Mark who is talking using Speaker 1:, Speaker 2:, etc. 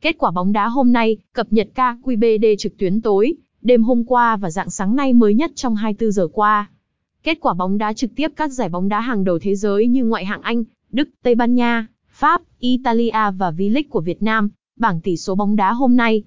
Speaker 1: Kết quả bóng đá hôm nay, cập nhật KQBD trực tuyến tối, đêm hôm qua và dạng sáng nay mới nhất trong 24 giờ qua. Kết quả bóng đá trực tiếp các giải bóng đá hàng đầu thế giới như ngoại hạng Anh, Đức, Tây Ban Nha, Pháp, Italia và V-League của Việt Nam. Bảng tỷ số bóng đá hôm nay,